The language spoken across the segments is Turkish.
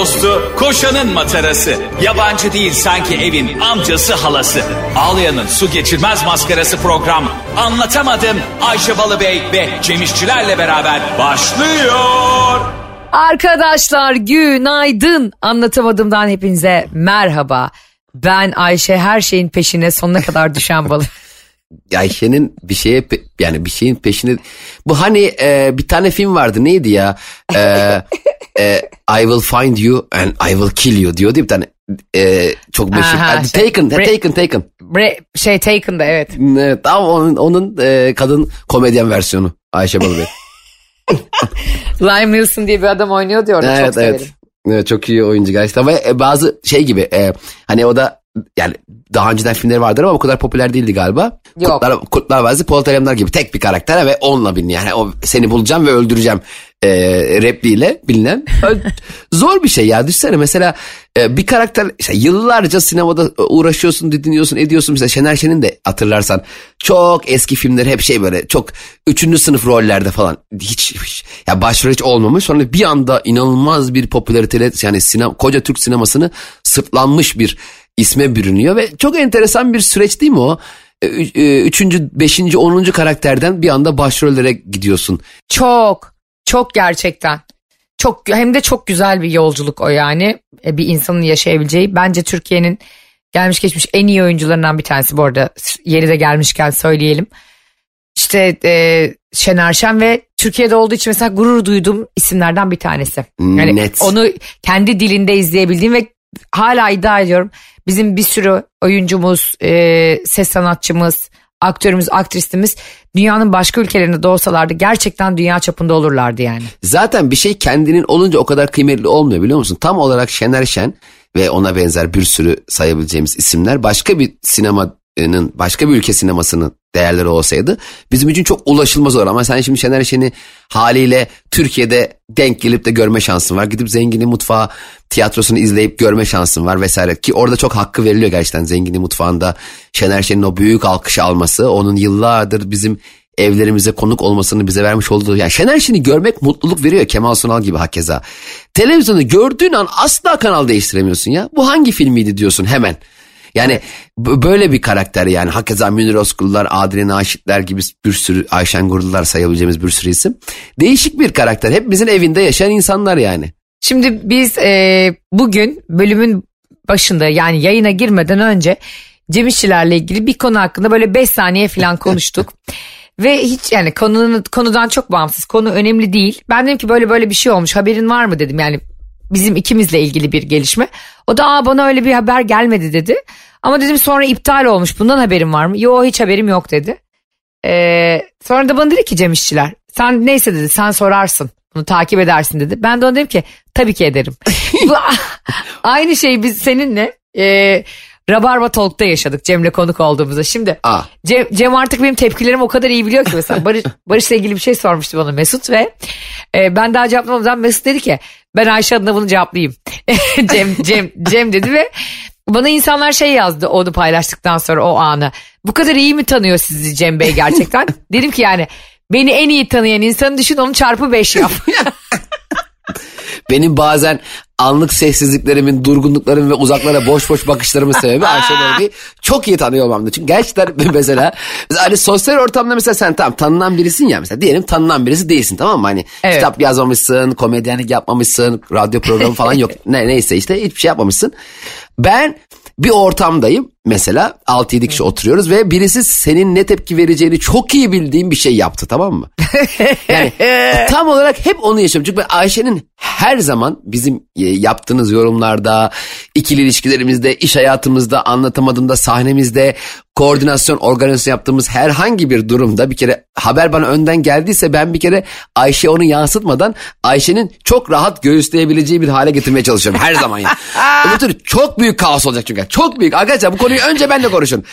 dostu, koşanın matarası. Yabancı değil sanki evin amcası halası. Ağlayan'ın su geçirmez maskarası program. Anlatamadım Ayşe Balıbey ve Cemişçilerle beraber başlıyor. Arkadaşlar günaydın. Anlatamadığımdan hepinize merhaba. Ben Ayşe her şeyin peşine sonuna kadar düşen balık. Ayşe'nin bir şeye pe- yani bir şeyin peşine bu hani e, bir tane film vardı neydi ya? E, e, I will find you and I will kill you diyor değil mi bir tane e, çok meşhur. Aha, şey, Taken Bre- Taken Taken. Bre- şey Taken'da evet. evet, tam onun, onun e, kadın komedyen versiyonu Ayşe Balıbey. Liam Neeson diye bir adam oynuyor diyor orada çok evet. severim. evet Evet, çok iyi oyuncu gerçekten. Ve e, bazı şey gibi e, hani o da yani daha önceden filmleri vardır ama o kadar popüler değildi galiba. Yok. Kurtlar, Kurtlar Vadisi Polat Alemdar gibi tek bir karakter ve onunla biliniyor. Yani o seni bulacağım ve öldüreceğim e, repliğiyle bilinen. Zor bir şey ya düşünsene mesela e, bir karakter işte yıllarca sinemada uğraşıyorsun didiniyorsun ediyorsun. Mesela Şener Şen'in de hatırlarsan çok eski filmleri hep şey böyle çok üçüncü sınıf rollerde falan hiç, hiç ya başrol hiç olmamış. Sonra bir anda inanılmaz bir popülariteyle yani sinem, koca Türk sinemasını sırtlanmış bir isme bürünüyor ve çok enteresan bir süreç değil mi o? E, e, Üçüncü, beşinci, onuncu karakterden bir anda başrollere gidiyorsun. Çok çok gerçekten. Çok hem de çok güzel bir yolculuk o yani. E, Bir insanın yaşayabileceği. Bence Türkiye'nin gelmiş geçmiş en iyi oyuncularından bir tanesi bu arada. Yeri de gelmişken söyleyelim. İşte e, Şener Şen ve Türkiye'de olduğu için mesela gurur duyduğum isimlerden bir tanesi. Yani Net. onu kendi dilinde izleyebildiğim ve hala iddia ediyorum. Bizim bir sürü oyuncumuz, e, ses sanatçımız, aktörümüz, aktrisimiz dünyanın başka ülkelerinde de olsalardı gerçekten dünya çapında olurlardı yani. Zaten bir şey kendinin olunca o kadar kıymetli olmuyor biliyor musun? Tam olarak Şener Şen ve ona benzer bir sürü sayabileceğimiz isimler başka bir sinemanın, başka bir ülke sinemasının değerleri olsaydı bizim için çok ulaşılmaz olur. Ama sen şimdi Şener Şen'i haliyle Türkiye'de denk gelip de görme şansın var. Gidip Zengini Mutfağı tiyatrosunu izleyip görme şansın var vesaire. Ki orada çok hakkı veriliyor gerçekten Zengini Mutfağı'nda Şener Şen'in o büyük alkışı alması. Onun yıllardır bizim evlerimize konuk olmasını bize vermiş olduğu yani Şener Şen'i görmek mutluluk veriyor Kemal Sunal gibi hakeza. Televizyonu gördüğün an asla kanal değiştiremiyorsun ya. Bu hangi filmiydi diyorsun hemen. Yani böyle bir karakter yani hakeza Münir Özkullar, Adile Naşitler gibi bir sürü Ayşen Gurlular sayabileceğimiz bir sürü isim. Değişik bir karakter. Hepimizin evinde yaşayan insanlar yani. Şimdi biz e, bugün bölümün başında yani yayına girmeden önce Cem İşçilerle ilgili bir konu hakkında böyle 5 saniye falan konuştuk. Ve hiç yani konunun konudan çok bağımsız. Konu önemli değil. Ben dedim ki böyle böyle bir şey olmuş. Haberin var mı dedim. Yani bizim ikimizle ilgili bir gelişme. O da Aa, bana öyle bir haber gelmedi dedi. Ama dedim sonra iptal olmuş. Bundan haberin var mı? Yo hiç haberim yok dedi. Ee, sonra da bana dedi ki Cem İşçiler sen neyse dedi sen sorarsın bunu takip edersin dedi. Ben de ona dedim ki tabii ki ederim. Bu aynı şey biz seninle e, Rabarba Talk'ta yaşadık Cem'le konuk olduğumuzda. Şimdi Aa. Cem, Cem artık benim tepkilerimi o kadar iyi biliyor ki mesela Barış, Barış'la ilgili bir şey sormuştu bana Mesut ve e, ben daha cevaplamadan Mesut dedi ki ben Ayşe adına bunu cevaplayayım. Cem, Cem, Cem dedi ve bana insanlar şey yazdı onu paylaştıktan sonra o anı. Bu kadar iyi mi tanıyor sizi Cem Bey gerçekten? Dedim ki yani beni en iyi tanıyan insanı düşün onu çarpı 5 yap. Benim bazen anlık sessizliklerimin, durgunluklarım ve uzaklara boş boş bakışlarımın sebebi Ayşe Bölge'yi çok iyi tanıyor olmamdı. Çünkü gerçekten mesela, mesela hani sosyal ortamda mesela sen tamam tanınan birisin ya mesela diyelim tanınan birisi değilsin tamam mı? Hani Evet. kitap yazmamışsın, komedyenlik yapmamışsın, radyo programı falan yok. ne, neyse işte hiçbir şey yapmamışsın. Ben bir ortamdayım mesela 6-7 kişi oturuyoruz ve birisi senin ne tepki vereceğini çok iyi bildiğin bir şey yaptı tamam mı? Yani tam olarak hep onu yaşıyorum. Çünkü ben Ayşe'nin her zaman bizim e, yaptığınız yorumlarda, ikili ilişkilerimizde, iş hayatımızda, anlatamadığımda, sahnemizde, koordinasyon, organizasyon yaptığımız herhangi bir durumda bir kere haber bana önden geldiyse ben bir kere Ayşe onu yansıtmadan Ayşe'nin çok rahat göğüsleyebileceği bir hale getirmeye çalışıyorum her zaman ya. Öbür türlü çok büyük kaos olacak çünkü. Çok büyük. Arkadaşlar bu konuyu önce benle konuşun.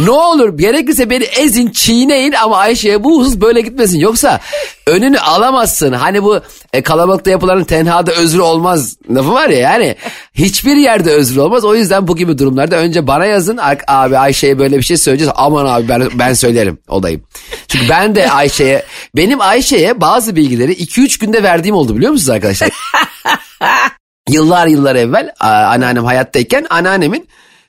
Ne olur gerekirse beni ezin, çiğneyin ama Ayşe'ye bu husus böyle gitmesin. Yoksa önünü alamazsın. Hani bu e, kalabalıkta yapılanın tenhada özrü olmaz lafı var ya yani. Hiçbir yerde özrü olmaz. O yüzden bu gibi durumlarda önce bana yazın. "Ar- Abi Ayşe'ye böyle bir şey söyleyeceğiz. Aman abi ben, ben söylerim olayım. Çünkü ben de Ayşe'ye, benim Ayşe'ye bazı bilgileri 2-3 günde verdiğim oldu biliyor musunuz arkadaşlar? yıllar yıllar evvel anneannem hayattayken anneannemin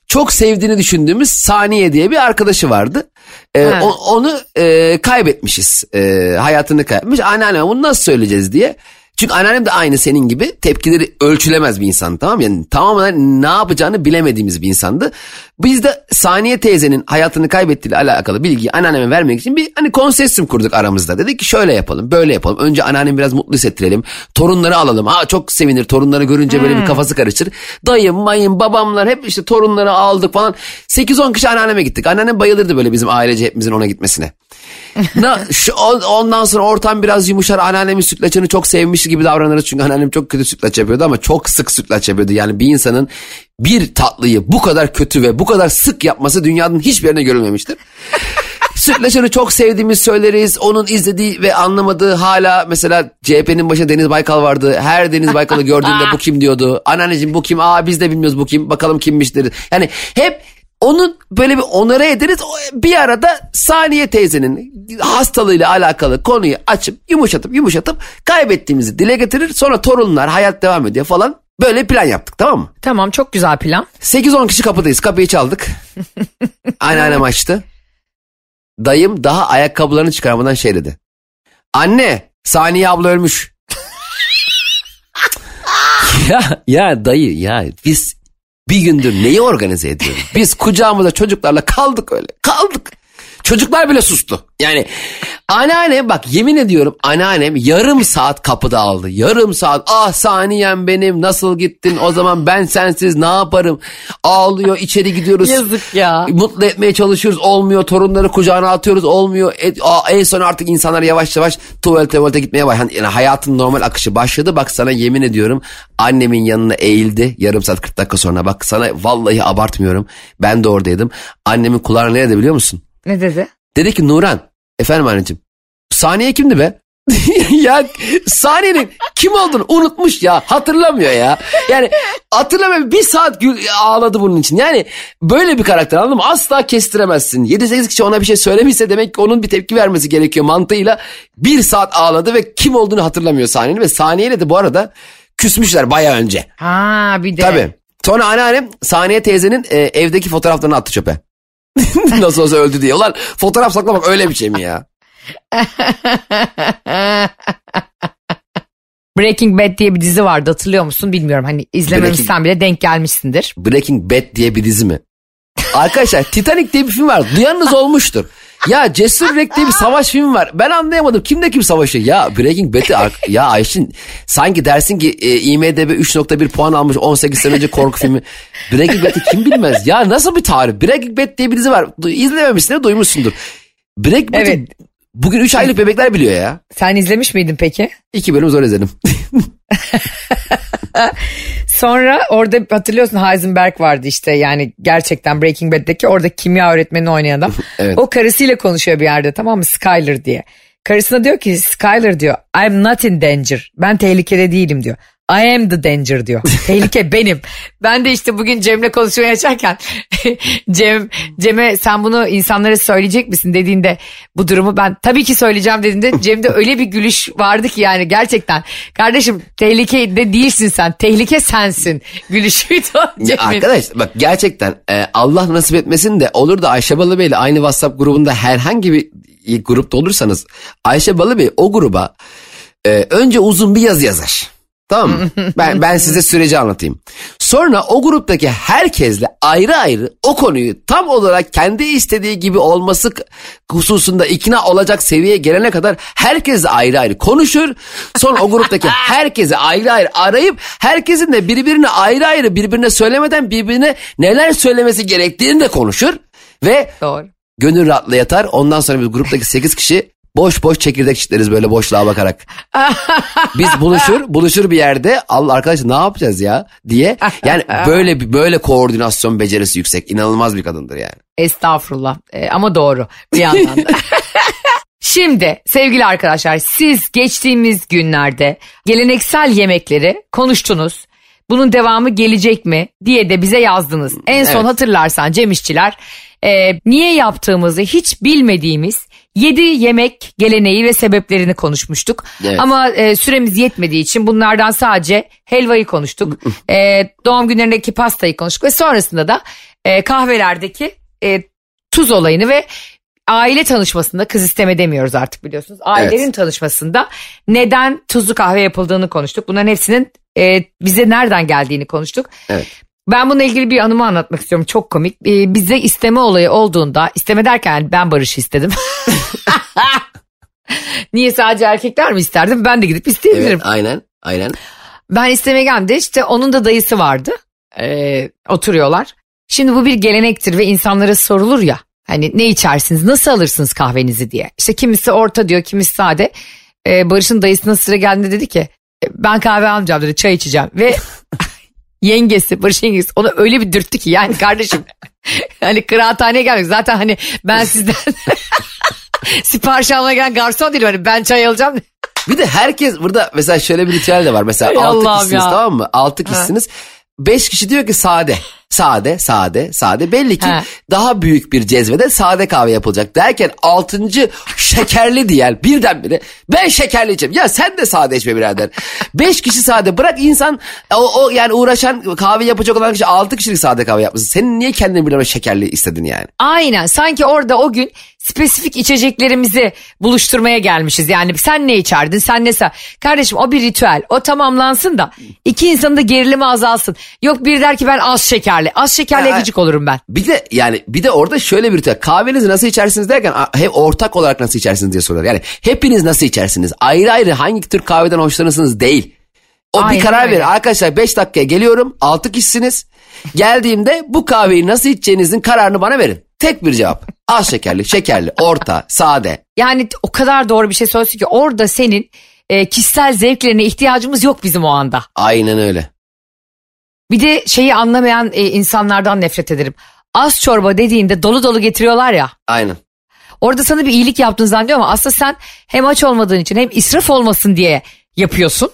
çok sevdiğini düşündüğümüz Saniye diye bir arkadaşı vardı. Ee, o- onu e, kaybetmişiz. E, hayatını kaybetmiş. Anneanneme bunu nasıl söyleyeceğiz diye. Çünkü anneannem de aynı senin gibi tepkileri ölçülemez bir insan tamam mı? Yani tamamen ne yapacağını bilemediğimiz bir insandı. Biz de Saniye teyzenin hayatını kaybettiğiyle alakalı bilgiyi anneanneme vermek için bir hani konsensüm kurduk aramızda. Dedik ki şöyle yapalım böyle yapalım. Önce anneannemi biraz mutlu hissettirelim. Torunları alalım. Ha çok sevinir torunları görünce böyle bir kafası karışır. Dayım mayım babamlar hep işte torunları aldık falan. 8-10 kişi anneanneme gittik. Anneannem bayılırdı böyle bizim ailece hepimizin ona gitmesine. Na, şu, on- ondan sonra ortam biraz yumuşar. Anneannemin sütlaçını çok sevmiş gibi davranırız. Çünkü anneannem çok kötü sütlaç yapıyordu ama çok sık sütlaç yapıyordu. Yani bir insanın bir tatlıyı bu kadar kötü ve bu kadar sık yapması dünyanın hiçbir yerine görülmemiştir. Sütlaçını çok sevdiğimiz söyleriz. Onun izlediği ve anlamadığı hala mesela CHP'nin başında Deniz Baykal vardı. Her Deniz Baykal'ı gördüğünde bu kim diyordu. Anneanneciğim bu kim? Aa biz de bilmiyoruz bu kim. Bakalım kimmiştir. Yani hep onun böyle bir onara ederiz. Bir arada Saniye teyzenin hastalığıyla alakalı konuyu açıp yumuşatıp yumuşatıp kaybettiğimizi dile getirir. Sonra torunlar hayat devam ediyor falan. Böyle plan yaptık tamam mı? Tamam çok güzel plan. 8-10 kişi kapıdayız. Kapıyı çaldık. Anneannem açtı. Dayım daha ayakkabılarını çıkarmadan şey dedi. Anne Saniye abla ölmüş. ya, ya dayı ya biz bir gündür neyi organize ediyoruz? Biz kucağımıza çocuklarla kaldık öyle. Kaldık. Çocuklar bile sustu. Yani anneannem bak yemin ediyorum anneannem yarım saat kapıda aldı. Yarım saat ah saniyem benim nasıl gittin o zaman ben sensiz ne yaparım? Ağlıyor içeri gidiyoruz. Yazık ya. Mutlu etmeye çalışıyoruz olmuyor torunları kucağına atıyoruz olmuyor. E, a- en son artık insanlar yavaş yavaş tuvalete tuvalete gitmeye başladı. Yani hayatın normal akışı başladı. Bak sana yemin ediyorum annemin yanına eğildi yarım saat 40 dakika sonra. Bak sana vallahi abartmıyorum ben de oradaydım. Annemin kulağına nerede biliyor musun? Ne dedi? Dedi ki Nuran efendim anneciğim saniye kimdi be? ya saniyenin kim olduğunu unutmuş ya hatırlamıyor ya. Yani hatırlamıyor bir saat gül, ağladı bunun için. Yani böyle bir karakter anladın mı? Asla kestiremezsin. 7-8 kişi ona bir şey söylemişse demek ki onun bir tepki vermesi gerekiyor mantığıyla. Bir saat ağladı ve kim olduğunu hatırlamıyor saniyenin ve saniyeyle de bu arada küsmüşler baya önce. Ha bir de. Tabii. Sonra anneannem Saniye teyzenin e, evdeki fotoğraflarını attı çöpe. Nasıl olsa öldü diye. Ulan fotoğraf saklamak öyle bir şey mi ya? Breaking Bad diye bir dizi vardı hatırlıyor musun bilmiyorum. Hani izlememişsen bile denk gelmişsindir. Breaking Bad diye bir dizi mi? Arkadaşlar Titanic diye bir film var. Duyanınız olmuştur. Ya Cesur Yürek diye bir savaş filmi var. Ben anlayamadım. Kimde kim savaşıyor? Ya Breaking Bad'i ya Ayşin sanki dersin ki e, IMDB 3.1 puan almış 18 sene önce korku filmi. Breaking Bad'i kim bilmez? Ya nasıl bir tarih? Breaking Bad diye bir dizi var. İzlememişsin duymuşsundur. Breaking Bad'i Evet. bugün 3 aylık bebekler biliyor ya. Sen izlemiş miydin peki? İki bölüm zor izledim. Sonra orada hatırlıyorsun Heisenberg vardı işte yani gerçekten Breaking Bad'deki orada kimya öğretmenini oynayan adam. Evet. O karısıyla konuşuyor bir yerde tamam mı Skyler diye. Karısına diyor ki Skyler diyor I'm not in danger. Ben tehlikede değilim diyor. I am the danger diyor. Tehlike benim. Ben de işte bugün Cem'le konuşmaya açarken Cem Cem'e sen bunu insanlara söyleyecek misin dediğinde bu durumu ben tabii ki söyleyeceğim dediğinde Cem'de öyle bir gülüş vardı ki yani gerçekten kardeşim tehlikede değilsin sen. Tehlike sensin. Gülüşüydü Cem'in. arkadaş bak gerçekten e, Allah nasip etmesin de olur da Ayşe Balıbey ile aynı WhatsApp grubunda herhangi bir grupta olursanız Ayşe Balıbey o gruba e, önce uzun bir yazı yazar. Tamam mı? Ben, ben size süreci anlatayım. Sonra o gruptaki herkesle ayrı ayrı o konuyu tam olarak kendi istediği gibi olması hususunda ikna olacak seviyeye gelene kadar herkesle ayrı ayrı konuşur. Sonra o gruptaki herkese ayrı ayrı arayıp herkesin de birbirine ayrı ayrı birbirine söylemeden birbirine neler söylemesi gerektiğini de konuşur. Ve Doğru. gönül rahatla yatar. Ondan sonra biz gruptaki 8 kişi boş boş çekirdek çitleriz böyle boşluğa bakarak. Biz buluşur buluşur bir yerde Allah arkadaş ne yapacağız ya diye. Yani böyle böyle koordinasyon becerisi yüksek. inanılmaz bir kadındır yani. Estağfurullah Ee, ama doğru bir yandan da. Şimdi sevgili arkadaşlar siz geçtiğimiz günlerde geleneksel yemekleri konuştunuz. Bunun devamı gelecek mi diye de bize yazdınız. En son Evet. hatırlarsan Cem İşçiler e, niye yaptığımızı hiç bilmediğimiz Yedi yemek geleneği ve sebeplerini konuşmuştuk. Evet. Ama e, süremiz yetmediği için bunlardan sadece helvayı konuştuk. e, doğum günlerindeki pastayı konuştuk ve sonrasında da e, kahvelerdeki e, tuz olayını ve aile tanışmasında kız isteme demiyoruz artık biliyorsunuz. Ailelerin Evet. tanışmasında neden tuzlu kahve yapıldığını konuştuk. Bunların hepsinin e, bize nereden geldiğini konuştuk. Evet. Ben bununla ilgili bir anımı anlatmak istiyorum. Çok komik. Ee, bize isteme olayı olduğunda, isteme derken ben Barış'ı istedim. Niye sadece erkekler mi isterdim? Ben de gidip isteyebilirim. Evet aynen aynen. Ben istemeye geldim işte onun da dayısı vardı. Ee, oturuyorlar. Şimdi bu bir gelenektir ve insanlara sorulur ya. Hani ne içersiniz, nasıl alırsınız kahvenizi diye. İşte kimisi orta diyor, kimisi sade. Ee, Barış'ın dayısına sıra geldiğinde dedi ki "E, ben kahve almayacağım dedi, çay içeceğim. Ve yengesi, Barış yengesi onu öyle bir dürttü ki yani kardeşim. hani kıraathaneye gelmek zaten hani ben sizden sipariş almaya gelen garson değilim. Hani ben çay alacağım. Bir de herkes burada mesela şöyle bir ritüel de var. Mesela Ey altı Allah'ım kişisiniz ya. tamam mı? Altı kişisiniz. Beş kişi diyor ki sade. Sade, sade, sade. Belli ki Ha. daha büyük bir cezvede sade kahve yapılacak. Derken altıncı şekerli diyen birdenbire ben şekerli içeceğim. Ya sen de sade içme birader. Beş kişi sade. Bırak insan o, o yani uğraşan kahve yapacak olan kişi altı kişilik sade kahve yapmasın. Senin niye kendini bir şekerli istedin yani? Aynen sanki orada o gün spesifik içeceklerimizi buluşturmaya gelmişiz. Yani sen ne içerdin sen ne sen. Kardeşim o bir ritüel o tamamlansın da iki insanın da gerilimi azalsın. Yok bir der ki ben az şekerli az şekerliye gıcık olurum ben. Bir de yani bir de orada şöyle bir ritüel. Kahvenizi nasıl içersiniz derken hep ortak olarak nasıl içersiniz diye soruyorlar. Yani hepiniz nasıl içersiniz? Ayrı ayrı hangi tür kahveden hoşlanırsınız değil. O Aynen bir karar öyle. verin. Arkadaşlar 5 dakikaya geliyorum. 6 kişisiniz. Geldiğimde bu kahveyi nasıl içeceğinizin kararını bana verin. Tek bir cevap. Az şekerli, şekerli, orta, sade. Yani o kadar doğru bir şey söylüyorsun ki orada senin e, kişisel zevklerine ihtiyacımız yok bizim o anda. Aynen öyle. Bir de şeyi anlamayan e, insanlardan nefret ederim. Az çorba dediğinde dolu dolu getiriyorlar ya. Aynen. Orada sana bir iyilik yaptığını zannediyor ama aslında sen hem aç olmadığın için hem israf olmasın diye yapıyorsun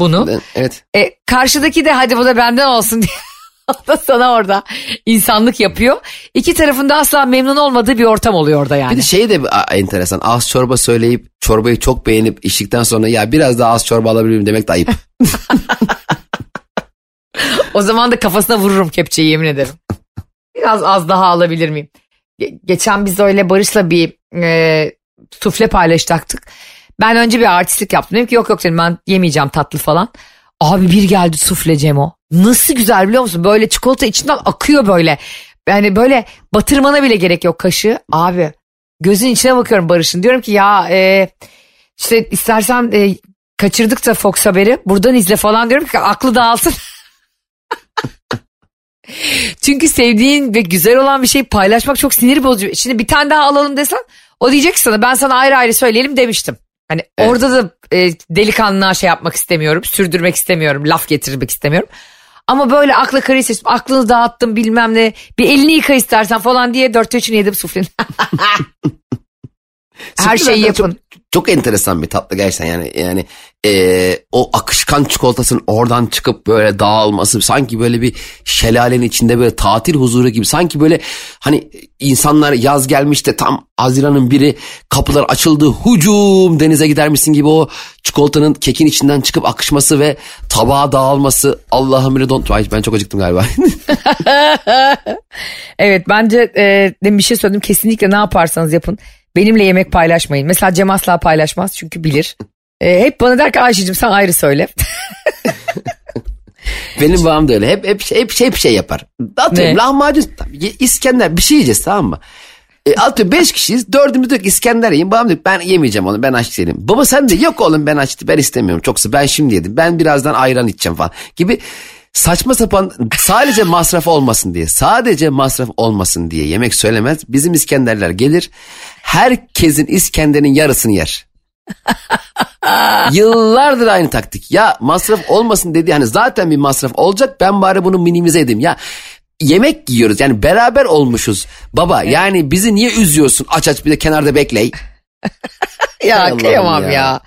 bunu. Ben- Evet. E, karşıdaki de hadi bu da benden olsun diye da sana orada insanlık yapıyor. İki tarafında asla memnun olmadığı bir ortam oluyor orada yani. Bir de şey de enteresan. Az çorba söyleyip çorbayı çok beğenip içtikten sonra ya biraz daha az çorba alabilir miyim demek de ayıp. O zaman da kafasına vururum kepçeyi yemin ederim. Biraz az daha alabilir miyim? Ge- geçen biz öyle Barış'la bir e, sufle paylaşacaktık. Ben önce bir artistlik yaptım. Dedim ki yok yok dedim ben yemeyeceğim tatlı falan. Abi bir geldi sufle Cemo. Nasıl güzel biliyor musun? Böyle çikolata içinden akıyor böyle. Yani böyle batırmana bile gerek yok kaşığı. Abi gözün içine bakıyorum Barış'ın. Diyorum ki ya e, işte istersen e, kaçırdık da Fox haberi buradan izle falan diyorum ki aklı dağılsın. Çünkü sevdiğin ve güzel olan bir şeyi paylaşmak çok sinir bozucu. Şimdi bir tane daha alalım desen o diyecek ki sana ben sana ayrı ayrı söyleyelim demiştim. Hani Evet. orada da e, delikanlılığa şey yapmak istemiyorum. Sürdürmek istemiyorum. Laf getirmek istemiyorum. Ama böyle akla seçtim. Aklını dağıttım bilmem ne. Bir elini yıka istersen falan diye dört üçünü yedim suflenin. Her şeyi yapın. Çok, çok enteresan bir tatlı gerçekten yani yani eee, o akışkan çikolatasının oradan çıkıp böyle dağılması sanki böyle bir şelalenin içinde böyle tatil huzuru gibi sanki böyle hani insanlar yaz gelmiş de tam Haziran'ın biri kapılar açıldı hucum denize gidermişsin gibi o çikolatanın kekin içinden çıkıp akışması ve tabağa dağılması Allah'ım bile don't Ay, ben çok acıktım galiba. Evet bence e, demin bir şey söyledim kesinlikle ne yaparsanız yapın. Benimle yemek paylaşmayın. Mesela Cem asla paylaşmaz çünkü bilir. E, hep bana der ki Ayşe'cim sen ayrı söyle. Benim babam da öyle. Hep hep hep şey, hep şey yapar. Atıyorum Ne? lahmacun, İskender bir şey yiyeceğiz tamam mı? E, atıyorum beş kişiyiz. Dördümüz diyor ki İskender yiyin. Babam diyor ben yemeyeceğim onu ben aç değilim. Baba sen de yok oğlum ben aç ben istemiyorum. Çoksa ben şimdi yedim. Ben birazdan ayran içeceğim falan gibi saçma sapan sadece masraf olmasın diye sadece masraf olmasın diye yemek söylemez. Bizim İskenderler gelir herkesin İskender'in yarısını yer. Yıllardır aynı taktik. Ya masraf olmasın dedi hani zaten bir masraf olacak ben bari bunu minimize edeyim. Ya yemek yiyoruz yani beraber olmuşuz. Baba yani bizi niye üzüyorsun aç aç bir de kenarda bekley. Ya kıyamam ya. ya.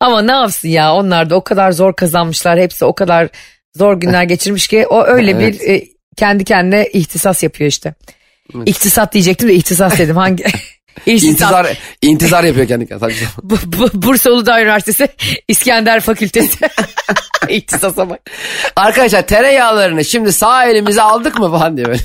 Ama ne yapsın ya onlar da o kadar zor kazanmışlar. Hepsi o kadar zor günler geçirmiş ki o öyle Evet. bir e, kendi kendine ihtisas yapıyor işte. İktisat diyecektim de ihtisas dedim. Hangi İşsiz İntizar, intizar yapıyor kendi kendine. Bursa Uludağ Üniversitesi İskender Fakültesi. İhtisasa bak. Arkadaşlar tereyağlarını şimdi sağ elimize aldık mı falan diyor böyle.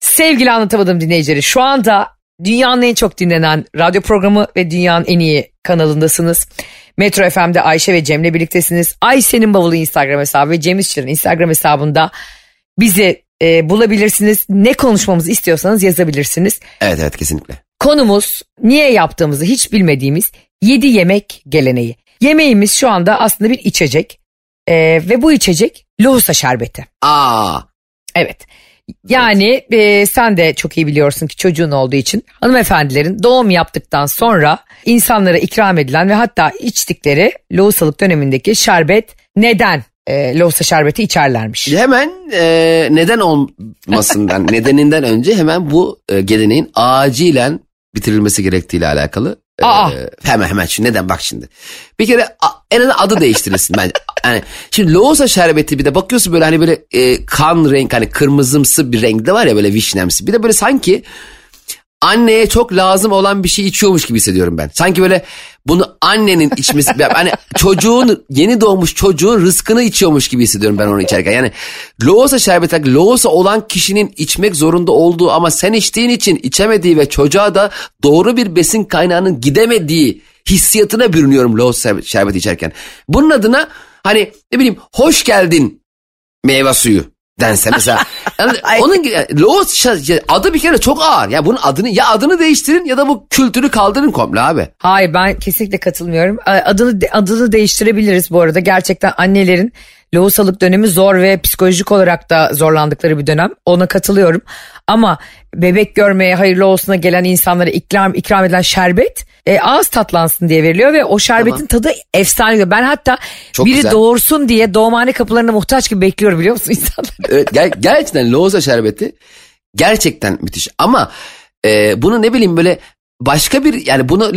Sevgili anlatamadım dinleyicileri şu anda dünyanın en çok dinlenen radyo programı ve dünyanın en iyi kanalındasınız. Metro FM'de Ayşe ve Cem'le birliktesiniz. Ayşe'nin bavulu Instagram hesabı ve Cem İşçilerin Instagram hesabında bizi e, bulabilirsiniz. Ne konuşmamızı istiyorsanız yazabilirsiniz. Evet evet kesinlikle. Konumuz niye yaptığımızı hiç bilmediğimiz 7 yemek geleneği. Yemeğimiz şu anda aslında bir içecek E, ve bu içecek lohusa şerbeti. Aa Evet. Yani e, sen de çok iyi biliyorsun ki çocuğun olduğu için hanımefendilerin doğum yaptıktan sonra insanlara ikram edilen ve hatta içtikleri lohusalık dönemindeki şerbet neden e, lohusa şerbeti içerlermiş? hemen e, neden olmasından nedeninden önce hemen bu e, geleneğin acilen bitirilmesi gerektiğiyle alakalı. e, Aa. hemen hemen şimdi neden bak şimdi. Bir kere a- en azından adı değiştirilsin bence. Yani şimdi loğusa şerbeti bir de bakıyorsun böyle hani böyle e, kan renk hani kırmızımsı bir renkte var ya böyle vişnemsi. Bir de böyle sanki anneye çok lazım olan bir şey içiyormuş gibi hissediyorum ben. Sanki böyle bunu annenin içmesi hani çocuğun yeni doğmuş çocuğun rızkını içiyormuş gibi hissediyorum ben onu içerken. Yani loğusa şerbeti loğusa olan kişinin içmek zorunda olduğu ama sen içtiğin için içemediği ve çocuğa da doğru bir besin kaynağının gidemediği hissiyatına bürünüyorum loğusa şerbeti içerken. Bunun adına hani ne bileyim hoş geldin meyve suyu dense mesela. Yani onun Loğus şa- adı bir kere çok ağır. Ya bunun adını ya adını değiştirin ya da bu kültürü kaldırın komple abi. Hayır ben kesinlikle katılmıyorum. Adını adını değiştirebiliriz bu arada. Gerçekten annelerin lohusalık dönemi zor ve psikolojik olarak da zorlandıkları bir dönem. Ona katılıyorum. Ama bebek görmeye hayırlı olsuna gelen insanlara ikram ikram edilen şerbet e, ağız tatlansın diye veriliyor ve o şerbetin tadı efsane. oluyor. Ben hatta Çok biri güzel. doğursun diye doğumhane kapılarına muhtaç gibi bekliyorum biliyor musun insanlar? Evet, ger- gerçekten loğusa şerbeti gerçekten müthiş. Ama e, bunu ne bileyim böyle başka bir yani bunu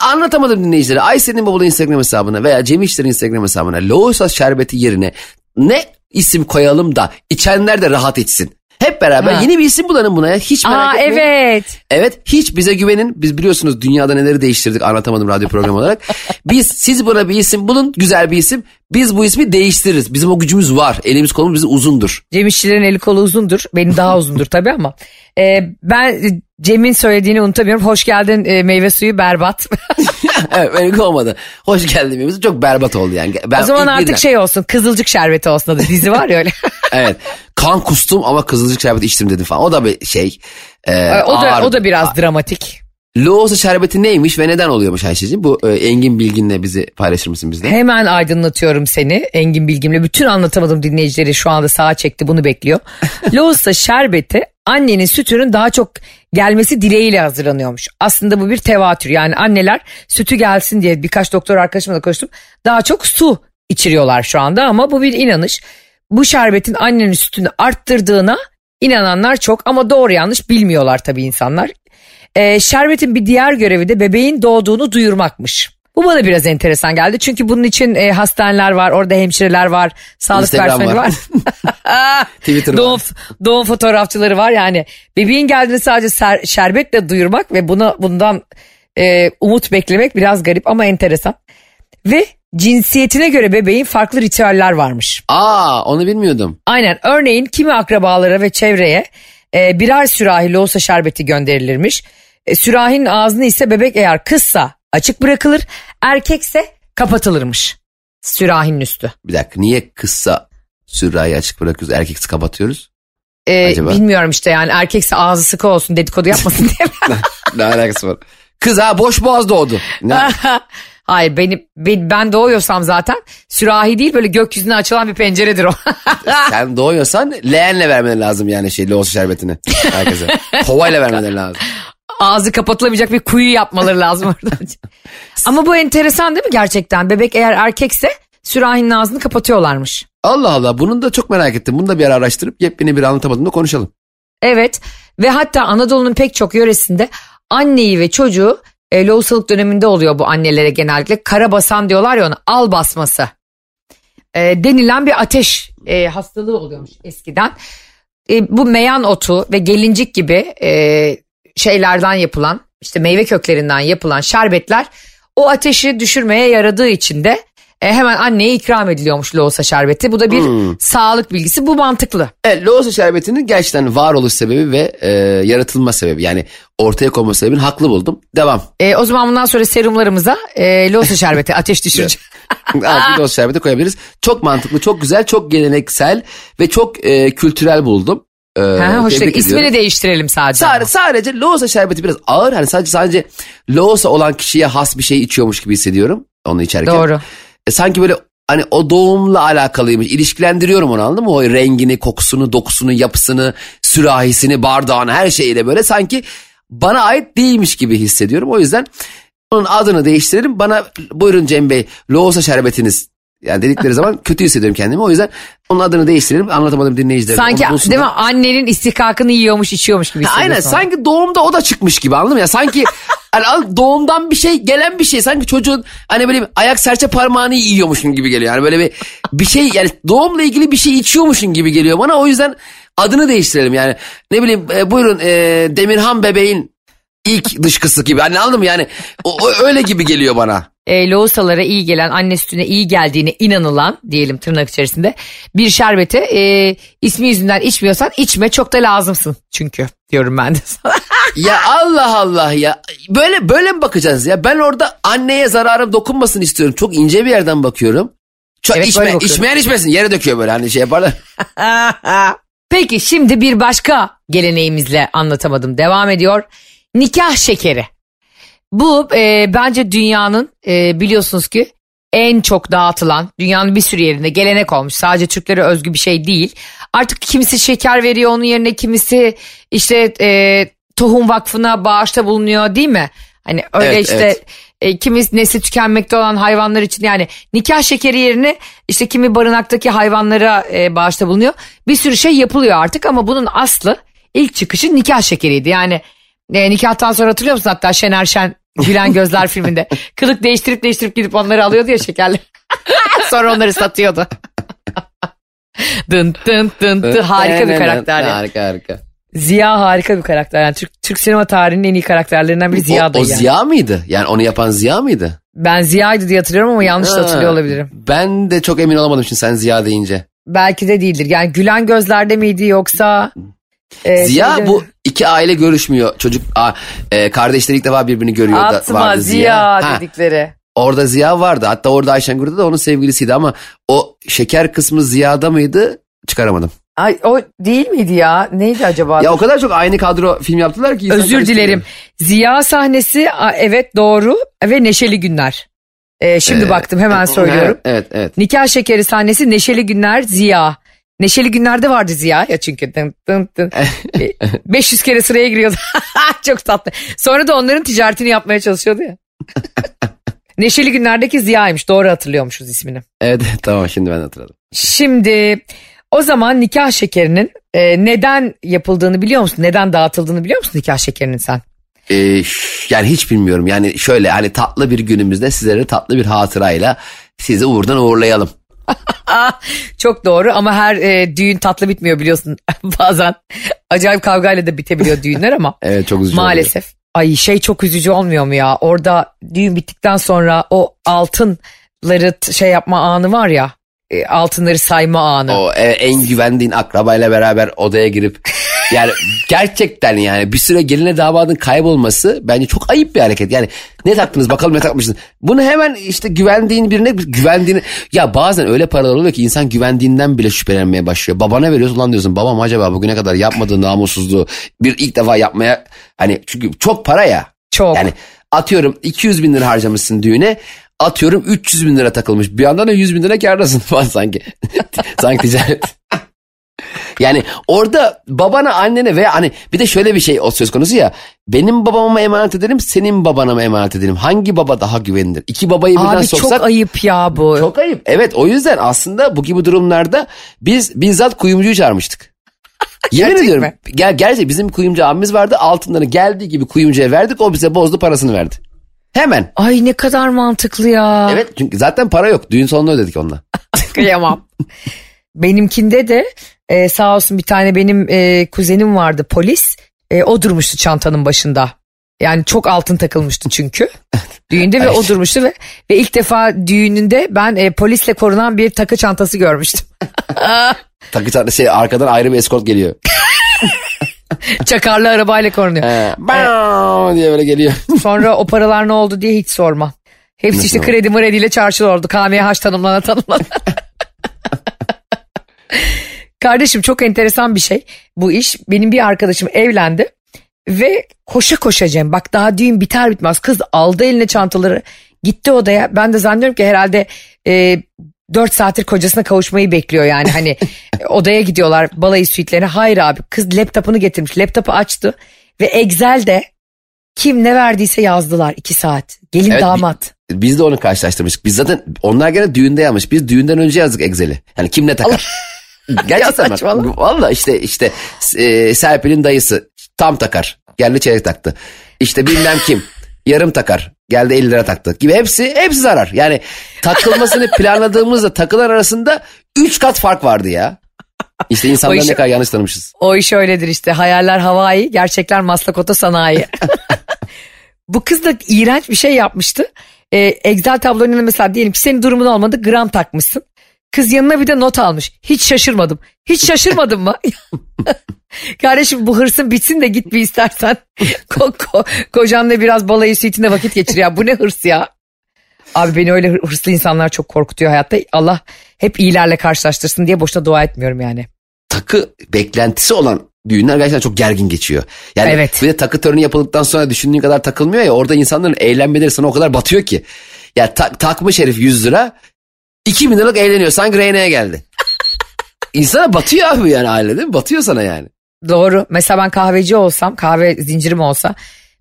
anlatamadım dinleyicilere. Ayşe'nin babalı Instagram hesabına veya Cem İşler'in Instagram hesabına loğusa şerbeti yerine ne isim koyalım da içenler de rahat içsin. Hep beraber Ha. yeni bir isim bulalım buna ya. Hiç merak Aa etmeyin. evet. Evet hiç bize güvenin. Biz biliyorsunuz dünyada neleri değiştirdik anlatamadım radyo programı olarak. Biz siz buna bir isim bulun güzel bir isim. Biz bu ismi değiştiririz. Bizim o gücümüz var. Elimiz kolumuz bizim uzundur. Cem İşçilerin eli kolu uzundur. Benim daha uzundur tabii ama. E, ben Cem'in söylediğini unutamıyorum. Hoş geldin e, meyve suyu berbat. evet benimki olmadı. Hoş geldin. Çok berbat oldu yani. Ben o zaman artık birden- şey olsun kızılcık şerbeti olsun adı dizi var ya öyle. Evet. Kan kustum ama kızılcık şerbeti içtim dedim falan. O da bir şey. e, o da ağır- o da biraz dramatik. Loğusa şerbeti neymiş ve neden oluyormuş Ayşe'ciğim? Bu e, Engin Bilgin'le bizi paylaşır mısın bizle? Hemen aydınlatıyorum seni Engin Bilgim'le. Bütün anlatamadım dinleyicileri şu anda sağa çekti bunu bekliyor. Lohusa şerbeti annenin sütünün daha çok gelmesi dileğiyle hazırlanıyormuş. Aslında bu bir tevatür yani anneler sütü gelsin diye birkaç doktor arkadaşımla da konuştum. Daha çok su içiriyorlar şu anda ama bu bir inanış. Bu şerbetin annenin sütünü arttırdığına inananlar çok ama doğru yanlış bilmiyorlar tabii insanlar. Ee, şerbetin bir diğer görevi de bebeğin doğduğunu duyurmakmış. Bu bana biraz enteresan geldi. Çünkü bunun için e, hastaneler var, orada hemşireler var, sağlık Instagram personeli var. var. Twitter doğum, var. doğum fotoğrafçıları var yani. Bebeğin geldiğini sadece ser- şerbetle duyurmak ve buna bundan e, umut beklemek biraz garip ama enteresan. Ve cinsiyetine göre bebeğin farklı ritüeller varmış. Aa onu bilmiyordum. Aynen örneğin kimi akrabalara ve çevreye e, birer sürahi lohusa şerbeti gönderilirmiş. E, sürahinin ağzını ise bebek eğer kızsa açık bırakılır erkekse kapatılırmış. Sürahinin üstü. Bir dakika niye kıssa sürahi açık bırakıyoruz erkeksi kapatıyoruz? E, Acaba? bilmiyorum işte yani erkekse ağzı sıkı olsun dedikodu yapmasın diye. ne alakası var? Kız ha boş boğaz doğdu. Ne? Hayır benim ben, ben doğuyorsam zaten sürahi değil böyle gökyüzüne açılan bir penceredir o. Sen doğuyorsan leğenle vermen lazım yani şey loğusa şerbetini herkese. Kovayla vermeleri lazım. Ağzı kapatılamayacak bir kuyu yapmaları lazım orada. Ama bu enteresan değil mi gerçekten? Bebek eğer erkekse sürahinin ağzını kapatıyorlarmış. Allah Allah bunun da çok merak ettim. Bunu da bir ara araştırıp yepyeni bir anlatamadığımda konuşalım. Evet ve hatta Anadolu'nun pek çok yöresinde anneyi ve çocuğu e, lohusalık döneminde oluyor bu annelere genellikle. Karabasan diyorlar ya ona al basması. E, denilen bir ateş e, hastalığı oluyormuş eskiden. E, bu meyan otu ve gelincik gibi e, şeylerden yapılan işte meyve köklerinden yapılan şerbetler o ateşi düşürmeye yaradığı için de e, hemen anneye ikram ediliyormuş loğusa şerbeti. Bu da bir sağlık bilgisi. Bu mantıklı. Evet, loğusa şerbetinin gerçekten varoluş sebebi ve e, yaratılma sebebi yani ortaya konma sebebini haklı buldum. Devam. E, o zaman bundan sonra serumlarımıza e, loğusa şerbeti ateş düşürücü. Artık loğusa şerbeti koyabiliriz. Çok mantıklı, çok güzel, çok geleneksel ve çok e, kültürel buldum. E, ha, hoş tebrik İsmini değiştirelim sadece. Sadece, sadece loğusa şerbeti biraz ağır. Hani sadece sadece loğusa olan kişiye has bir şey içiyormuş gibi hissediyorum onu içerken. Doğru. E, sanki böyle hani o doğumla alakalıymış. İlişkilendiriyorum onu anladın mı? O rengini, kokusunu, dokusunu, yapısını, sürahisini, bardağını her şeyiyle böyle sanki bana ait değilmiş gibi hissediyorum. O yüzden onun adını değiştirelim. Bana buyurun Cem Bey loğusa şerbetiniz yani dedikleri zaman kötü hissediyorum kendimi. O yüzden onun adını değiştirelim. Anlatamadım dinleyicilerime. Sanki Onu değil mi annenin istihkakını yiyormuş içiyormuş gibi Ha, Aynen hissediyorsun. sanki doğumda o da çıkmış gibi anladın mı ya sanki hani doğumdan bir şey gelen bir şey sanki çocuğun hani böyle bir ayak serçe parmağını yiyormuşsun gibi geliyor yani böyle bir bir şey yani doğumla ilgili bir şey içiyormuşsun gibi geliyor bana o yüzden adını değiştirelim yani ne bileyim e, buyurun e, Demirhan bebeğin ilk dışkısı gibi hani anladın mı yani o, o öyle gibi geliyor bana. E, loğusalara iyi gelen anne sütüne iyi geldiğine inanılan diyelim tırnak içerisinde bir şerbeti e, ismi yüzünden içmiyorsan içme çok da lazımsın çünkü diyorum ben de sana. Ya Allah Allah ya böyle böyle mi bakacağız ya ben orada anneye zararım dokunmasın istiyorum çok ince bir yerden bakıyorum. Çok Evet, içme, içmeyen içmesin yere döküyor böyle hani şey yaparlar. Peki şimdi bir başka geleneğimizle anlatamadım devam ediyor. Nikah şekeri. Bu e, bence dünyanın e, biliyorsunuz ki en çok dağıtılan dünyanın bir sürü yerinde gelenek olmuş. Sadece Türklere özgü bir şey değil. Artık kimisi şeker veriyor onun yerine kimisi işte e, tohum vakfına bağışta bulunuyor değil mi? Hani öyle Evet, işte evet. e, kimi nesli tükenmekte olan hayvanlar için yani nikah şekeri yerine işte kimi barınaktaki hayvanlara e, bağışta bulunuyor. Bir sürü şey yapılıyor artık ama bunun aslı ilk çıkışı nikah şekeriydi. Yani e, nikahtan sonra hatırlıyor musun hatta Şener Şen Gülen Gözler filminde kılık değiştirip değiştirip gidip onları alıyordu ya şekerle. sonra onları satıyordu. dın dın dın dın harika bir karakter. yani. Harika harika. Ziya harika bir karakter. Yani Türk, Türk sinema tarihinin en iyi karakterlerinden biri Ziya'dı. o, o yani. Ziya mıydı? Yani onu yapan Ziya mıydı? Ben Ziya'ydı diye hatırlıyorum ama yanlış Ha, hatırlıyor olabilirim. Ben de çok emin olamadım şimdi sen Ziya deyince. Belki de değildir. Yani gülen gözlerde miydi yoksa... e, Ziya şeyde- bu iki aile görüşmüyor. Çocuk a, e, kardeşler ilk defa birbirini görüyor. da Atma vardı Ziya, Ha, dedikleri. orada Ziya vardı. Hatta orada Ayşen Gurda da onun sevgilisiydi ama o şeker kısmı Ziya'da mıydı? Çıkaramadım. Ay, o değil miydi ya? Neydi acaba? Ya o kadar çok aynı kadro film yaptılar ki. Özür dilerim. Ziya sahnesi evet doğru ve Neşeli Günler. E, şimdi Ee, baktım hemen söylüyorum. Evet evet. Nikah şekeri sahnesi Neşeli Günler Ziya. Neşeli Günler'de vardı Ziya ya çünkü. Dın dın dın. E, 500 kere sıraya giriyordu. Çok tatlı. Sonra da onların ticaretini yapmaya çalışıyordu ya. Neşeli Günler'deki Ziya'ymış. Doğru hatırlıyormuşuz ismini. Evet tamam şimdi ben hatırladım. Şimdi o zaman nikah şekerinin e, neden yapıldığını biliyor musun? Neden dağıtıldığını biliyor musun nikah şekerinin sen? Ee, yani hiç bilmiyorum. Yani şöyle hani tatlı bir günümüzde sizlere tatlı bir hatırayla sizi uğurdan uğurlayalım. Çok doğru ama her e, düğün tatlı bitmiyor biliyorsun. Bazen acayip kavgayla da bitebiliyor düğünler ama Evet çok üzücü. oluyor. maalesef. Ay şey çok üzücü olmuyor mu ya? Orada düğün bittikten sonra o altınları şey yapma anı var ya. e, altınları sayma anı. O e, en güvendiğin akrabayla beraber odaya girip yani gerçekten yani bir süre geline damadın kaybolması bence çok ayıp bir hareket. Yani ne taktınız bakalım ne takmışsınız. Bunu hemen işte güvendiğin birine güvendiğini ya bazen öyle paralar oluyor ki insan güvendiğinden bile şüphelenmeye başlıyor. Babana veriyorsun lan diyorsun babam acaba bugüne kadar yapmadığı namussuzluğu bir ilk defa yapmaya hani çünkü çok para ya. Çok. Yani atıyorum 200 bin lira harcamışsın düğüne atıyorum 300 bin lira takılmış. Bir yandan da 100 bin lira kârdasın falan sanki. sanki ticaret. Yani orada babana annene ve hani bir de şöyle bir şey o söz konusu ya. Benim babama emanet edelim senin babana mı emanet edelim? Hangi baba daha güvenilir? İki babayı birden Abi soksak çok ayıp ya bu. çok ayıp. Evet o yüzden aslında bu gibi durumlarda biz bizzat kuyumcuyu çağırmıştık. Yemin Gerçek ediyorum. mi? Gel, gerçek bizim kuyumcu abimiz vardı. Altınları geldiği gibi kuyumcuya verdik. O bize bozdu parasını verdi. Hemen. Ay ne kadar mantıklı ya. Evet çünkü zaten para yok. Düğün sonunda ödedik onunla. Kıyamam. Benimkinde de e, sağ olsun bir tane benim e, kuzenim vardı polis. e, o durmuştu çantanın başında. Yani çok altın takılmıştı çünkü düğünde ve o durmuştu ve, ve ilk defa düğününde ben e, polisle korunan bir takı çantası görmüştüm. Takı çantası şey arkadan ayrı bir eskort geliyor. Çakarlı arabayla korunuyor. He, bam diye böyle geliyor. Sonra o paralar ne oldu diye hiç sorma. Hepsi işte kredi mrediyle çarşıda oldu. KMH tanımlana tanımlana. Kardeşim çok enteresan bir şey bu iş. Benim bir arkadaşım evlendi ve koşa koşa Cem bak daha düğün biter bitmez kız aldı eline çantaları gitti odaya. Ben de zannediyorum ki herhalde e, 4 saattir kocasına kavuşmayı bekliyor yani hani odaya gidiyorlar balayı suitlerine. Hayır abi kız laptopunu getirmiş laptopu açtı ve Excel'de kim ne verdiyse yazdılar 2 saat. Gelin Evet, damat. Biz de onu karşılaştırmıştık. Biz zaten onlar gene düğünde yazmış. Biz düğünden önce yazdık Excel'i. Yani kim ne takar. Gerçekten bak. Valla işte işte e, Serpil'in dayısı tam takar. Geldi çeyrek taktı. İşte bilmem kim yarım takar. Geldi 50 lira taktı gibi hepsi hepsi zarar. Yani takılmasını planladığımızda takılar arasında 3 kat fark vardı ya. İşte insanları O iş- ne kadar yanlış tanımışız. O iş öyledir işte. Hayaller havai, gerçekler maslakota sanayi. Bu kız da iğrenç bir şey yapmıştı. Ee, Excel tablonuna mesela diyelim ki senin durumun olmadı gram takmışsın. Kız yanına bir de not almış. Hiç şaşırmadım. Hiç şaşırmadın mı? Kardeşim bu hırsın bitsin de git bir istersen. Ko ko kocanla biraz balayı suitinde vakit geçir ya. Bu ne hırs ya? Abi beni öyle hır- hırslı insanlar çok korkutuyor hayatta. Allah hep iyilerle karşılaştırsın diye boşuna dua etmiyorum yani. takı beklentisi olan düğünler gerçekten çok gergin geçiyor. Yani Evet. bir de takı töreni yapıldıktan sonra düşündüğün kadar takılmıyor ya orada insanların eğlenmeleri sana o kadar batıyor ki. Ya ta- takmış herif 100 lira 2000 liralık eğleniyor sanki Reyna'ya geldi. İnsana batıyor abi yani aile değil mi? Batıyor sana yani. Doğru. Mesela ben kahveci olsam, kahve zincirim olsa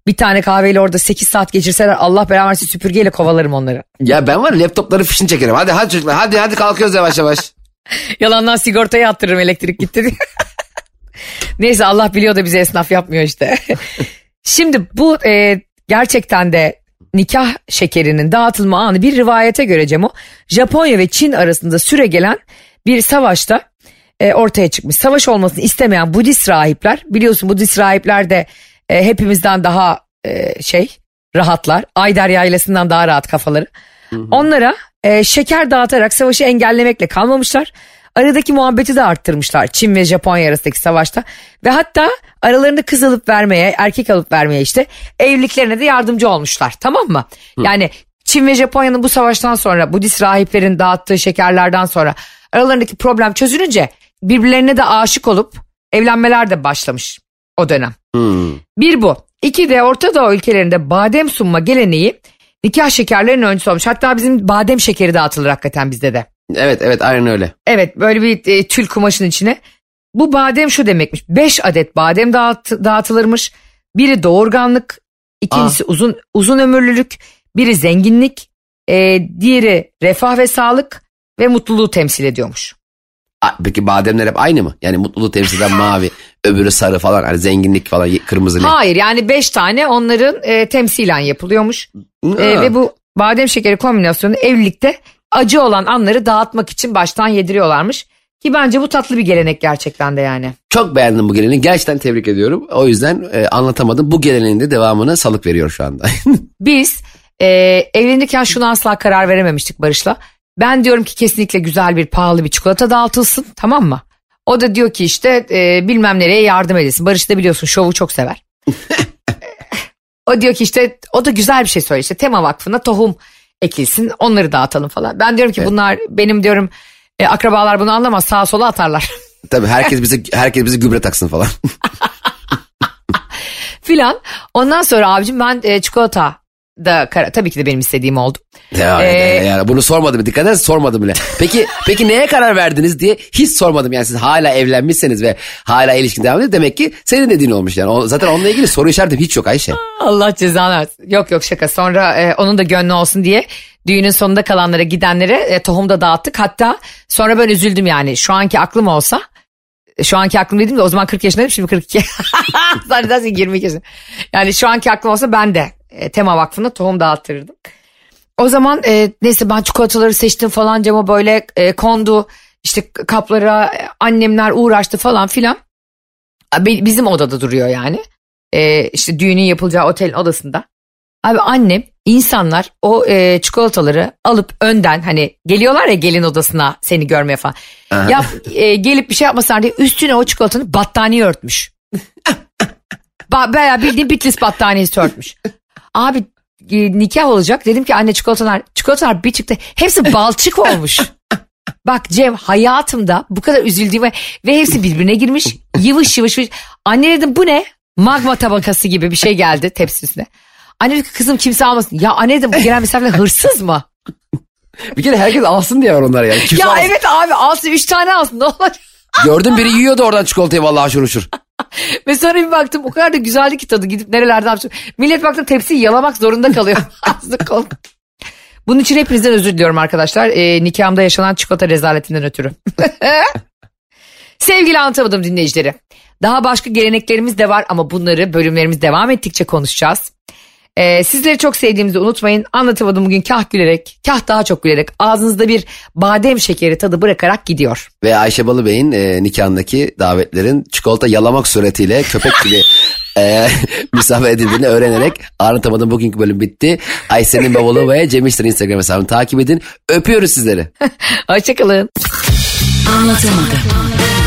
bir tane kahveyle orada 8 saat geçirseler Allah versin süpürgeyle kovalarım onları. Ya ben var laptopları fişini çekerim. Hadi hadi çocuklar hadi hadi kalkıyoruz yavaş yavaş. Yalandan sigortayı attırırım elektrik gitti diye. Neyse Allah biliyor da bize esnaf yapmıyor işte. Şimdi bu e, gerçekten de nikah şekerinin dağıtılma anı bir rivayete göre Cemo Japonya ve Çin arasında süre gelen bir savaşta e, ortaya çıkmış. Savaş olmasını istemeyen Budist rahipler biliyorsun Budist rahipler de e, hepimizden daha e, şey rahatlar. Ayder yaylasından daha rahat kafaları. Onlara e, şeker dağıtarak savaşı engellemekle kalmamışlar. Aradaki muhabbeti de arttırmışlar Çin ve Japonya arasındaki savaşta. Ve hatta aralarında kız alıp vermeye, erkek alıp vermeye işte evliliklerine de yardımcı olmuşlar. Tamam mı? Yani Çin ve Japonya'nın bu savaştan sonra Budist rahiplerin dağıttığı şekerlerden sonra aralarındaki problem çözülünce birbirlerine de aşık olup evlenmeler de başlamış o dönem. Hmm. Bir bu. İki de Orta Doğu ülkelerinde badem sunma geleneği nikah şekerlerinin öncüsü olmuş. Hatta bizim badem şekeri dağıtılır hakikaten bizde de. Evet evet aynen öyle. Evet böyle bir e, tül kumaşın içine. Bu badem şu demekmiş. 5 adet badem dağıt, dağıtılırmış. Biri doğurganlık, ikincisi uzun uzun ömürlülük, biri zenginlik, e, diğeri refah ve sağlık ve mutluluğu temsil ediyormuş. Peki bademler hep aynı mı? Yani mutluluğu temsil eden mavi, öbürü sarı falan. Hani zenginlik falan, kırmızı ne? Hayır yani 5 tane onların e, temsilen yapılıyormuş. E, ve bu badem şekeri kombinasyonu evlilikte acı olan anları dağıtmak için baştan yediriyorlarmış. Ki bence bu tatlı bir gelenek gerçekten de yani. Çok beğendim bu geleneği. Gerçekten tebrik ediyorum. O yüzden e, anlatamadım. Bu geleneğin de devamını salık veriyor şu anda. Biz e, evlenirken şuna asla karar verememiştik Barış'la. Ben diyorum ki kesinlikle güzel bir pahalı bir çikolata dağıtılsın tamam mı? O da diyor ki işte e, bilmem nereye yardım edilsin. Barış da biliyorsun şovu çok sever. o diyor ki işte o da güzel bir şey söylüyor. İşte Tema Vakfı'na tohum ekilsin onları dağıtalım falan. Ben diyorum ki bunlar benim diyorum e, akrabalar bunu anlamaz sağa sola atarlar. Tabii herkes bize herkes bize gübre taksın falan. filan. Ondan sonra abicim ben e, çikolata da kara- tabii ki de benim istediğim oldu. ya, Ee, ya, ya, bunu sormadım. Dikkat edersen sormadım bile. Peki peki neye karar verdiniz diye hiç sormadım. Yani siz hala evlenmişseniz ve hala ilişkin devam ediyor. Demek ki senin dediğin olmuş yani. O, zaten onunla ilgili soru işaretim hiç yok Ayşe. Allah cezanı versin. Yok yok şaka. Sonra e, onun da gönlü olsun diye düğünün sonunda kalanlara gidenlere e, tohum da dağıttık. Hatta sonra ben üzüldüm yani. Şu anki aklım olsa şu anki aklım dedim de o zaman 40 yaşındayım şimdi 42. Zannedersin 22 yaşında. Yani şu anki aklım olsa ben de e, Tema Vakfı'na tohum dağıttırırdım. O zaman e, neyse ben çikolataları seçtim falan cama böyle e, kondu. İşte kaplara e, annemler uğraştı falan filan. Bizim odada duruyor yani. e, işte düğünün yapılacağı otelin odasında. Abi annem insanlar o e, çikolataları alıp önden hani geliyorlar ya gelin odasına seni görmeye falan. Yap, e, gelip bir şey yapmasınlar diye üstüne o çikolatanın battaniye örtmüş. ba bayağı bildiğin Bitlis battaniyesi örtmüş. Abi e, nikah olacak dedim ki anne çikolatalar çikolatalar bir çıktı hepsi balçık olmuş. Bak Cem hayatımda bu kadar üzüldüğüm ve hepsi birbirine girmiş yıvış yıvış. yıvış. Anne dedim bu ne? Magma tabakası gibi bir şey geldi tepsisine. Anne dedi kızım kimse almasın. Ya anne dedim bu gelen misafirler hırsız mı? Bir kere herkes alsın diye var onlar yani. Kimse ya alsın. evet abi alsın üç tane alsın ne olacak? Gördüm biri yiyordu oradan çikolatayı vallahi haşır uşur. Ve sonra bir baktım o kadar da güzeldi ki tadı gidip nerelerden yapacağım. Millet baktım tepsiyi yalamak zorunda kalıyor. Bunun için hepinizden özür diliyorum arkadaşlar. Ee, nikahımda yaşanan çikolata rezaletinden ötürü. Sevgili anlatamadım dinleyicileri. Daha başka geleneklerimiz de var ama bunları bölümlerimiz devam ettikçe konuşacağız. Ee, sizleri çok sevdiğimizi unutmayın. Anlatamadım bugün kah gülerek, kah daha çok gülerek ağzınızda bir badem şekeri tadı bırakarak gidiyor. Ve Ayşe Balıbey'in e, nikahındaki davetlerin çikolata yalamak suretiyle köpek gibi e, misafir edildiğini öğrenerek anlatamadım bugünkü bölüm bitti. Ayşe'nin bavulu ve Cem İşler'in Instagram hesabını takip edin. Öpüyoruz sizleri. Hoşçakalın. Anlatamadım.